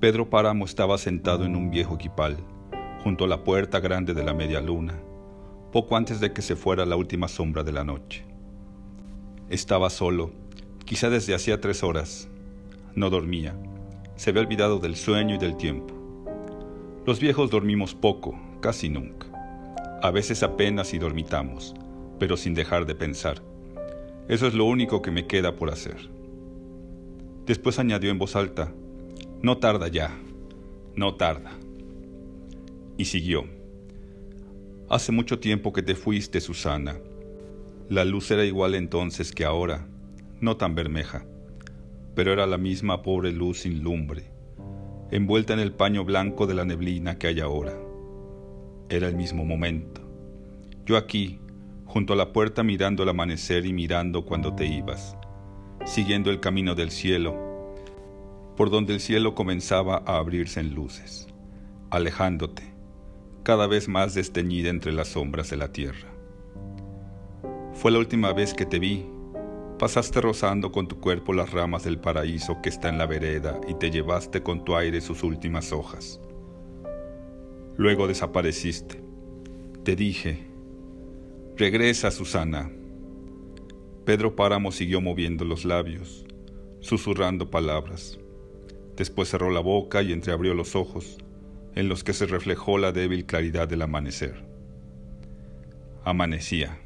Pedro Páramo estaba sentado en un viejo equipal, junto a la puerta grande de la media luna, poco antes de que se fuera la última sombra de la noche. Estaba solo, quizá desde hacía tres horas. No dormía, se había olvidado del sueño y del tiempo. Los viejos dormimos poco, casi nunca. A veces apenas y dormitamos, pero sin dejar de pensar. Eso es lo único que me queda por hacer. Después añadió en voz alta, no tarda ya, no tarda. Y siguió. Hace mucho tiempo que te fuiste, Susana. La luz era igual entonces que ahora, no tan bermeja, pero era la misma pobre luz sin lumbre, envuelta en el paño blanco de la neblina que hay ahora. Era el mismo momento. Yo aquí, junto a la puerta mirando el amanecer y mirando cuando te ibas, siguiendo el camino del cielo, por donde el cielo comenzaba a abrirse en luces, alejándote, cada vez más desteñida entre las sombras de la tierra. Fue la última vez que te vi. Pasaste rozando con tu cuerpo las ramas del paraíso que está en la vereda y te llevaste con tu aire sus últimas hojas. Luego desapareciste. Te dije, regresa Susana. Pedro Páramo siguió moviendo los labios, susurrando palabras. Después cerró la boca y entreabrió los ojos, en los que se reflejó la débil claridad del amanecer. Amanecía.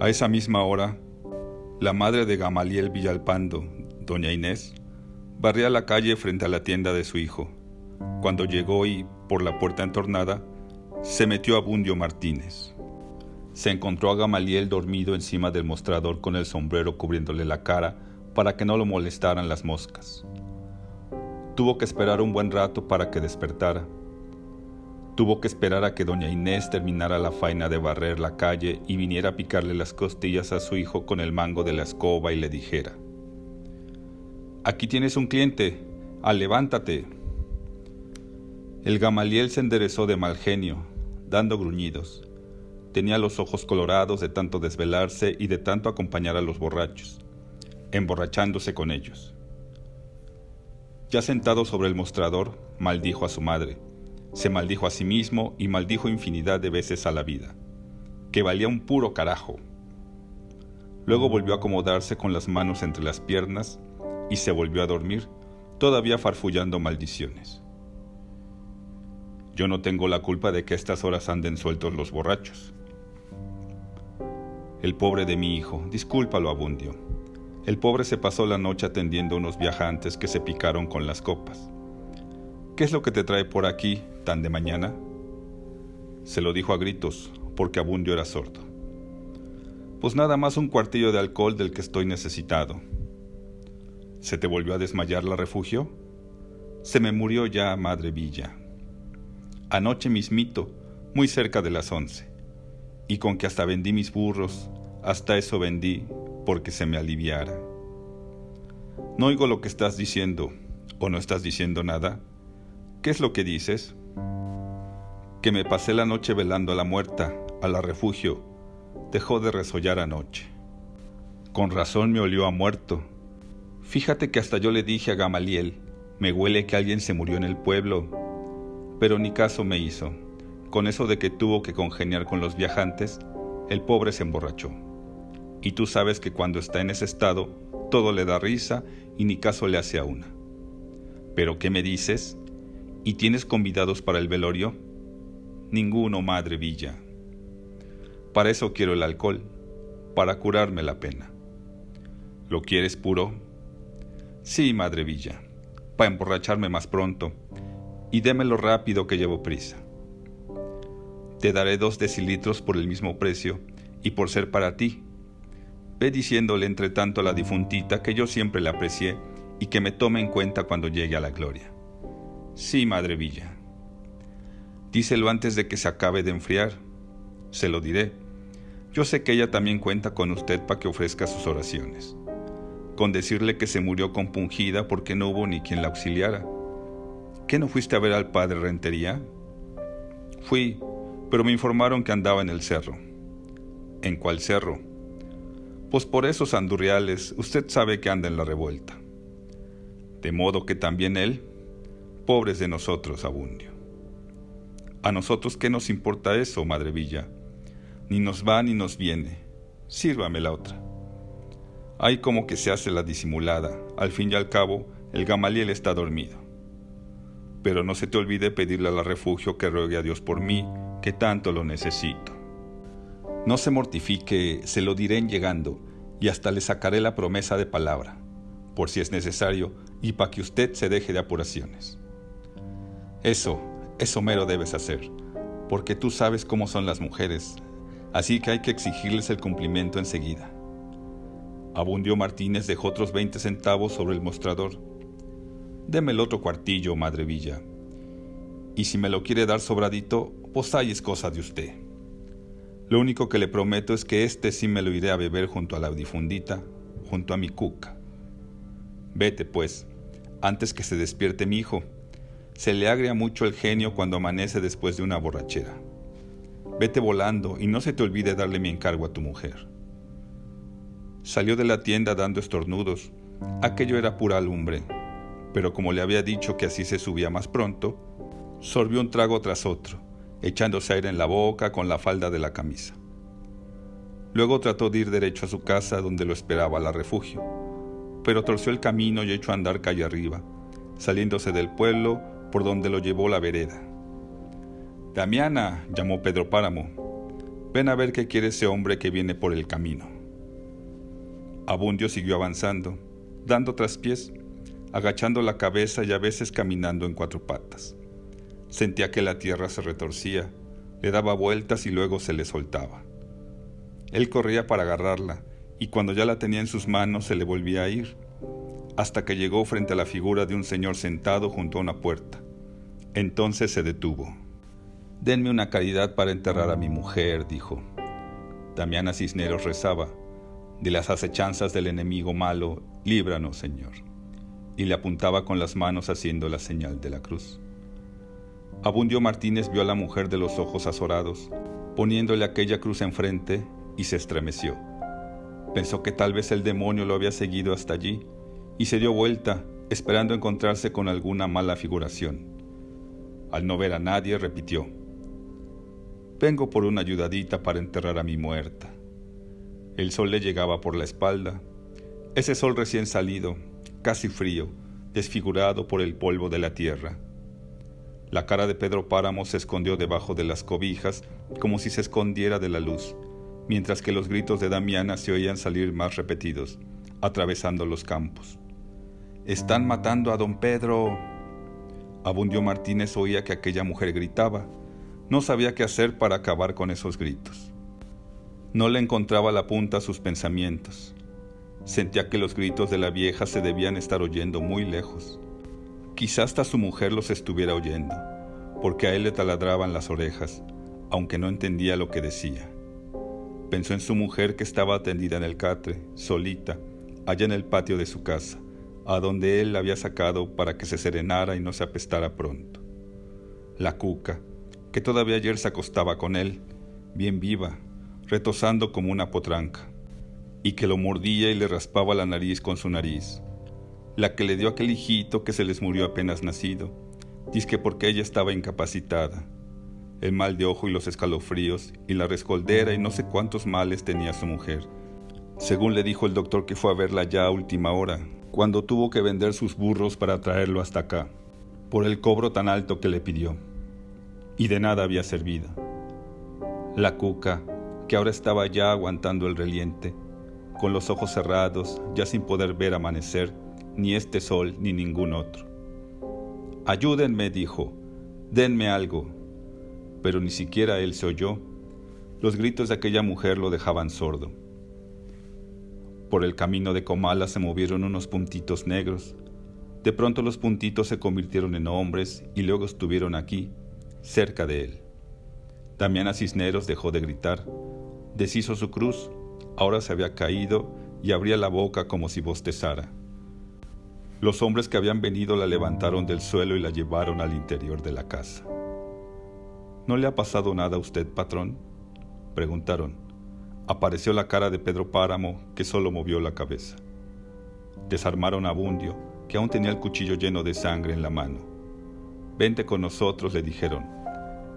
A esa misma hora, la madre de Gamaliel Villalpando, doña Inés, barría la calle frente a la tienda de su hijo, cuando llegó y, por la puerta entornada, se metió a Bundio Martínez. Se encontró a Gamaliel dormido encima del mostrador con el sombrero cubriéndole la cara para que no lo molestaran las moscas. Tuvo que esperar un buen rato para que despertara. Tuvo que esperar a que doña Inés terminara la faena de barrer la calle y viniera a picarle las costillas a su hijo con el mango de la escoba y le dijera, Aquí tienes un cliente, levántate. El Gamaliel se enderezó de mal genio, dando gruñidos. Tenía los ojos colorados de tanto desvelarse y de tanto acompañar a los borrachos emborrachándose con ellos. Ya sentado sobre el mostrador, maldijo a su madre, se maldijo a sí mismo y maldijo infinidad de veces a la vida, que valía un puro carajo. Luego volvió a acomodarse con las manos entre las piernas y se volvió a dormir, todavía farfullando maldiciones. Yo no tengo la culpa de que a estas horas anden sueltos los borrachos. El pobre de mi hijo, discúlpalo, Abundio el pobre se pasó la noche atendiendo a unos viajantes que se picaron con las copas. ¿Qué es lo que te trae por aquí tan de mañana? Se lo dijo a gritos, porque Abundio era sordo. Pues nada más un cuartillo de alcohol del que estoy necesitado. ¿Se te volvió a desmayar la refugio? Se me murió ya, madre Villa. Anoche mismito, muy cerca de las once. Y con que hasta vendí mis burros, hasta eso vendí, porque se me aliviara. No oigo lo que estás diciendo, o no estás diciendo nada. ¿Qué es lo que dices? Que me pasé la noche velando a la muerta, a la refugio. Dejó de resollar anoche. Con razón me olió a muerto. Fíjate que hasta yo le dije a Gamaliel, me huele que alguien se murió en el pueblo. Pero ni caso me hizo. Con eso de que tuvo que congeniar con los viajantes, el pobre se emborrachó. Y tú sabes que cuando está en ese estado, todo le da risa y ni caso le hace a una. ¿Pero qué me dices? ¿Y tienes convidados para el velorio? Ninguno, madre Villa. Para eso quiero el alcohol, para curarme la pena. ¿Lo quieres puro? Sí, madre Villa, para emborracharme más pronto, y démelo rápido que llevo prisa. Te daré dos decilitros por el mismo precio y por ser para ti, Ve diciéndole entre tanto a la difuntita que yo siempre la aprecié y que me tome en cuenta cuando llegue a la gloria. Sí, Madre Villa. Díselo antes de que se acabe de enfriar. Se lo diré. Yo sé que ella también cuenta con usted para que ofrezca sus oraciones. Con decirle que se murió compungida porque no hubo ni quien la auxiliara. ¿Qué no fuiste a ver al padre Rentería? Fui, pero me informaron que andaba en el cerro. ¿En cuál cerro? Pues por esos andurriales usted sabe que anda en la revuelta. De modo que también él, pobres de nosotros, Abundio. A nosotros qué nos importa eso, Madre Villa. Ni nos va ni nos viene. Sírvame la otra. Hay como que se hace la disimulada. Al fin y al cabo, el Gamaliel está dormido. Pero no se te olvide pedirle al refugio que ruegue a Dios por mí, que tanto lo necesito. No se mortifique, se lo diré en llegando, y hasta le sacaré la promesa de palabra, por si es necesario, y para que usted se deje de apuraciones. Eso, eso mero debes hacer, porque tú sabes cómo son las mujeres, así que hay que exigirles el cumplimiento enseguida. Abundio Martínez dejó otros 20 centavos sobre el mostrador. Deme el otro cuartillo, Madre Villa. Y si me lo quiere dar sobradito, pues ahí es cosa de usted. Lo único que le prometo es que este sí me lo iré a beber junto a la difundita, junto a mi cuca. Vete, pues, antes que se despierte mi hijo. Se le agria mucho el genio cuando amanece después de una borrachera. Vete volando y no se te olvide darle mi encargo a tu mujer. Salió de la tienda dando estornudos. Aquello era pura lumbre, pero como le había dicho que así se subía más pronto, sorbió un trago tras otro echándose aire en la boca con la falda de la camisa. Luego trató de ir derecho a su casa donde lo esperaba la refugio, pero torció el camino y echó a andar calle arriba, saliéndose del pueblo por donde lo llevó la vereda. Damiana, llamó Pedro Páramo, ven a ver qué quiere ese hombre que viene por el camino. Abundio siguió avanzando, dando traspiés, agachando la cabeza y a veces caminando en cuatro patas. Sentía que la tierra se retorcía, le daba vueltas y luego se le soltaba. Él corría para agarrarla, y cuando ya la tenía en sus manos se le volvía a ir, hasta que llegó frente a la figura de un señor sentado junto a una puerta. Entonces se detuvo. Denme una caridad para enterrar a mi mujer, dijo. Damiana Cisneros rezaba, de las acechanzas del enemigo malo, líbranos, Señor. Y le apuntaba con las manos haciendo la señal de la cruz. Abundio Martínez vio a la mujer de los ojos azorados, poniéndole aquella cruz enfrente, y se estremeció. Pensó que tal vez el demonio lo había seguido hasta allí, y se dio vuelta, esperando encontrarse con alguna mala figuración. Al no ver a nadie, repitió, Vengo por una ayudadita para enterrar a mi muerta. El sol le llegaba por la espalda, ese sol recién salido, casi frío, desfigurado por el polvo de la tierra la cara de Pedro Páramo se escondió debajo de las cobijas como si se escondiera de la luz, mientras que los gritos de Damiana se oían salir más repetidos, atravesando los campos. Están matando a don Pedro. Abundio Martínez oía que aquella mujer gritaba. No sabía qué hacer para acabar con esos gritos. No le encontraba la punta a sus pensamientos. Sentía que los gritos de la vieja se debían estar oyendo muy lejos. Quizá hasta su mujer los estuviera oyendo, porque a él le taladraban las orejas, aunque no entendía lo que decía. Pensó en su mujer que estaba tendida en el catre, solita, allá en el patio de su casa, a donde él la había sacado para que se serenara y no se apestara pronto. La cuca, que todavía ayer se acostaba con él, bien viva, retosando como una potranca, y que lo mordía y le raspaba la nariz con su nariz, la que le dio aquel hijito que se les murió apenas nacido, que porque ella estaba incapacitada. El mal de ojo y los escalofríos, y la rescoldera y no sé cuántos males tenía su mujer. Según le dijo el doctor que fue a verla ya a última hora, cuando tuvo que vender sus burros para traerlo hasta acá, por el cobro tan alto que le pidió. Y de nada había servido. La cuca, que ahora estaba ya aguantando el reliente, con los ojos cerrados, ya sin poder ver amanecer, ni este sol, ni ningún otro. Ayúdenme, dijo, denme algo. Pero ni siquiera él se oyó. Los gritos de aquella mujer lo dejaban sordo. Por el camino de Comala se movieron unos puntitos negros. De pronto los puntitos se convirtieron en hombres y luego estuvieron aquí, cerca de él. Damiana Cisneros dejó de gritar, deshizo su cruz, ahora se había caído y abría la boca como si bostezara. Los hombres que habían venido la levantaron del suelo y la llevaron al interior de la casa. ¿No le ha pasado nada a usted, patrón? Preguntaron. Apareció la cara de Pedro Páramo, que solo movió la cabeza. Desarmaron a Bundio, que aún tenía el cuchillo lleno de sangre en la mano. Vente con nosotros, le dijeron.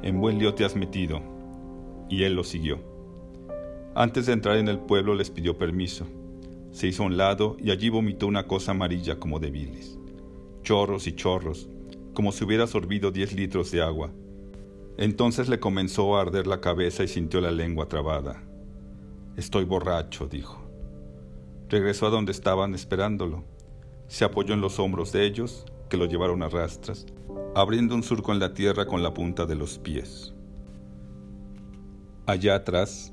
En buen lío te has metido. Y él lo siguió. Antes de entrar en el pueblo les pidió permiso. Se hizo a un lado y allí vomitó una cosa amarilla como de bilis. Chorros y chorros, como si hubiera sorbido diez litros de agua. Entonces le comenzó a arder la cabeza y sintió la lengua trabada. Estoy borracho, dijo. Regresó a donde estaban esperándolo. Se apoyó en los hombros de ellos, que lo llevaron a rastras, abriendo un surco en la tierra con la punta de los pies. Allá atrás,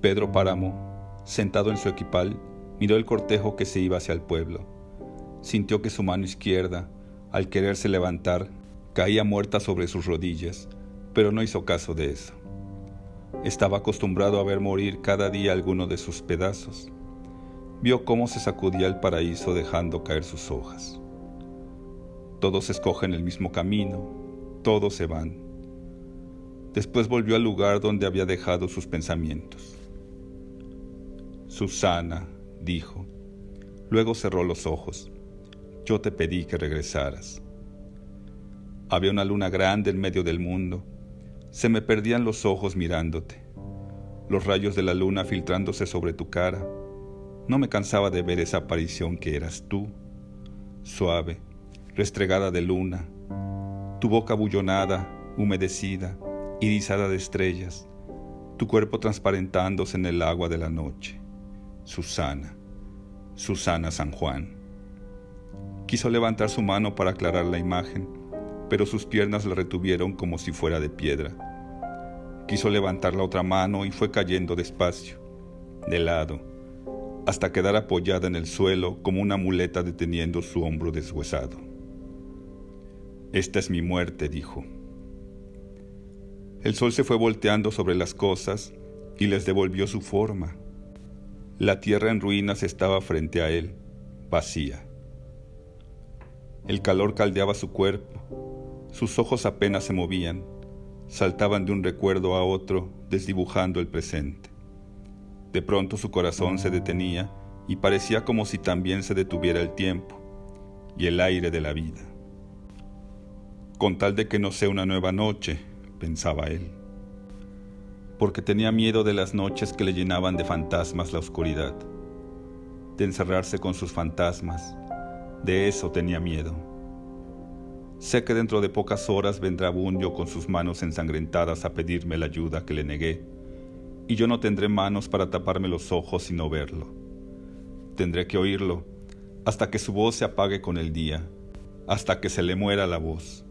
Pedro Páramo, sentado en su equipal, miró el cortejo que se iba hacia el pueblo. Sintió que su mano izquierda, al quererse levantar, caía muerta sobre sus rodillas, pero no hizo caso de eso. Estaba acostumbrado a ver morir cada día alguno de sus pedazos. Vio cómo se sacudía el paraíso dejando caer sus hojas. Todos escogen el mismo camino, todos se van. Después volvió al lugar donde había dejado sus pensamientos. Susana, dijo. Luego cerró los ojos. Yo te pedí que regresaras. Había una luna grande en medio del mundo. Se me perdían los ojos mirándote. Los rayos de la luna filtrándose sobre tu cara. No me cansaba de ver esa aparición que eras tú, suave, restregada de luna, tu boca bullonada, humedecida, irisada de estrellas, tu cuerpo transparentándose en el agua de la noche. Susana, Susana San Juan. Quiso levantar su mano para aclarar la imagen, pero sus piernas la retuvieron como si fuera de piedra. Quiso levantar la otra mano y fue cayendo despacio, de lado, hasta quedar apoyada en el suelo como una muleta deteniendo su hombro deshuesado. Esta es mi muerte, dijo. El sol se fue volteando sobre las cosas y les devolvió su forma la tierra en ruinas estaba frente a él, vacía. El calor caldeaba su cuerpo, sus ojos apenas se movían, saltaban de un recuerdo a otro, desdibujando el presente. De pronto su corazón se detenía y parecía como si también se detuviera el tiempo y el aire de la vida. Con tal de que no sea una nueva noche, pensaba él porque tenía miedo de las noches que le llenaban de fantasmas la oscuridad, de encerrarse con sus fantasmas, de eso tenía miedo. Sé que dentro de pocas horas vendrá Bundio con sus manos ensangrentadas a pedirme la ayuda que le negué, y yo no tendré manos para taparme los ojos y no verlo. Tendré que oírlo hasta que su voz se apague con el día, hasta que se le muera la voz.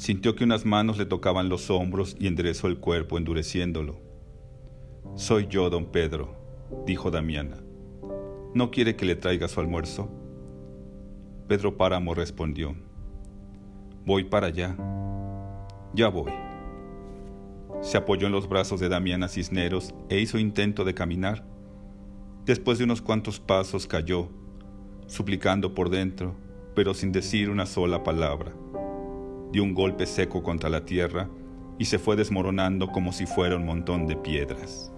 Sintió que unas manos le tocaban los hombros y enderezó el cuerpo endureciéndolo. Soy yo, don Pedro, dijo Damiana. ¿No quiere que le traiga su almuerzo? Pedro Páramo respondió. Voy para allá. Ya voy. Se apoyó en los brazos de Damiana Cisneros e hizo intento de caminar. Después de unos cuantos pasos cayó, suplicando por dentro, pero sin decir una sola palabra dio un golpe seco contra la tierra y se fue desmoronando como si fuera un montón de piedras.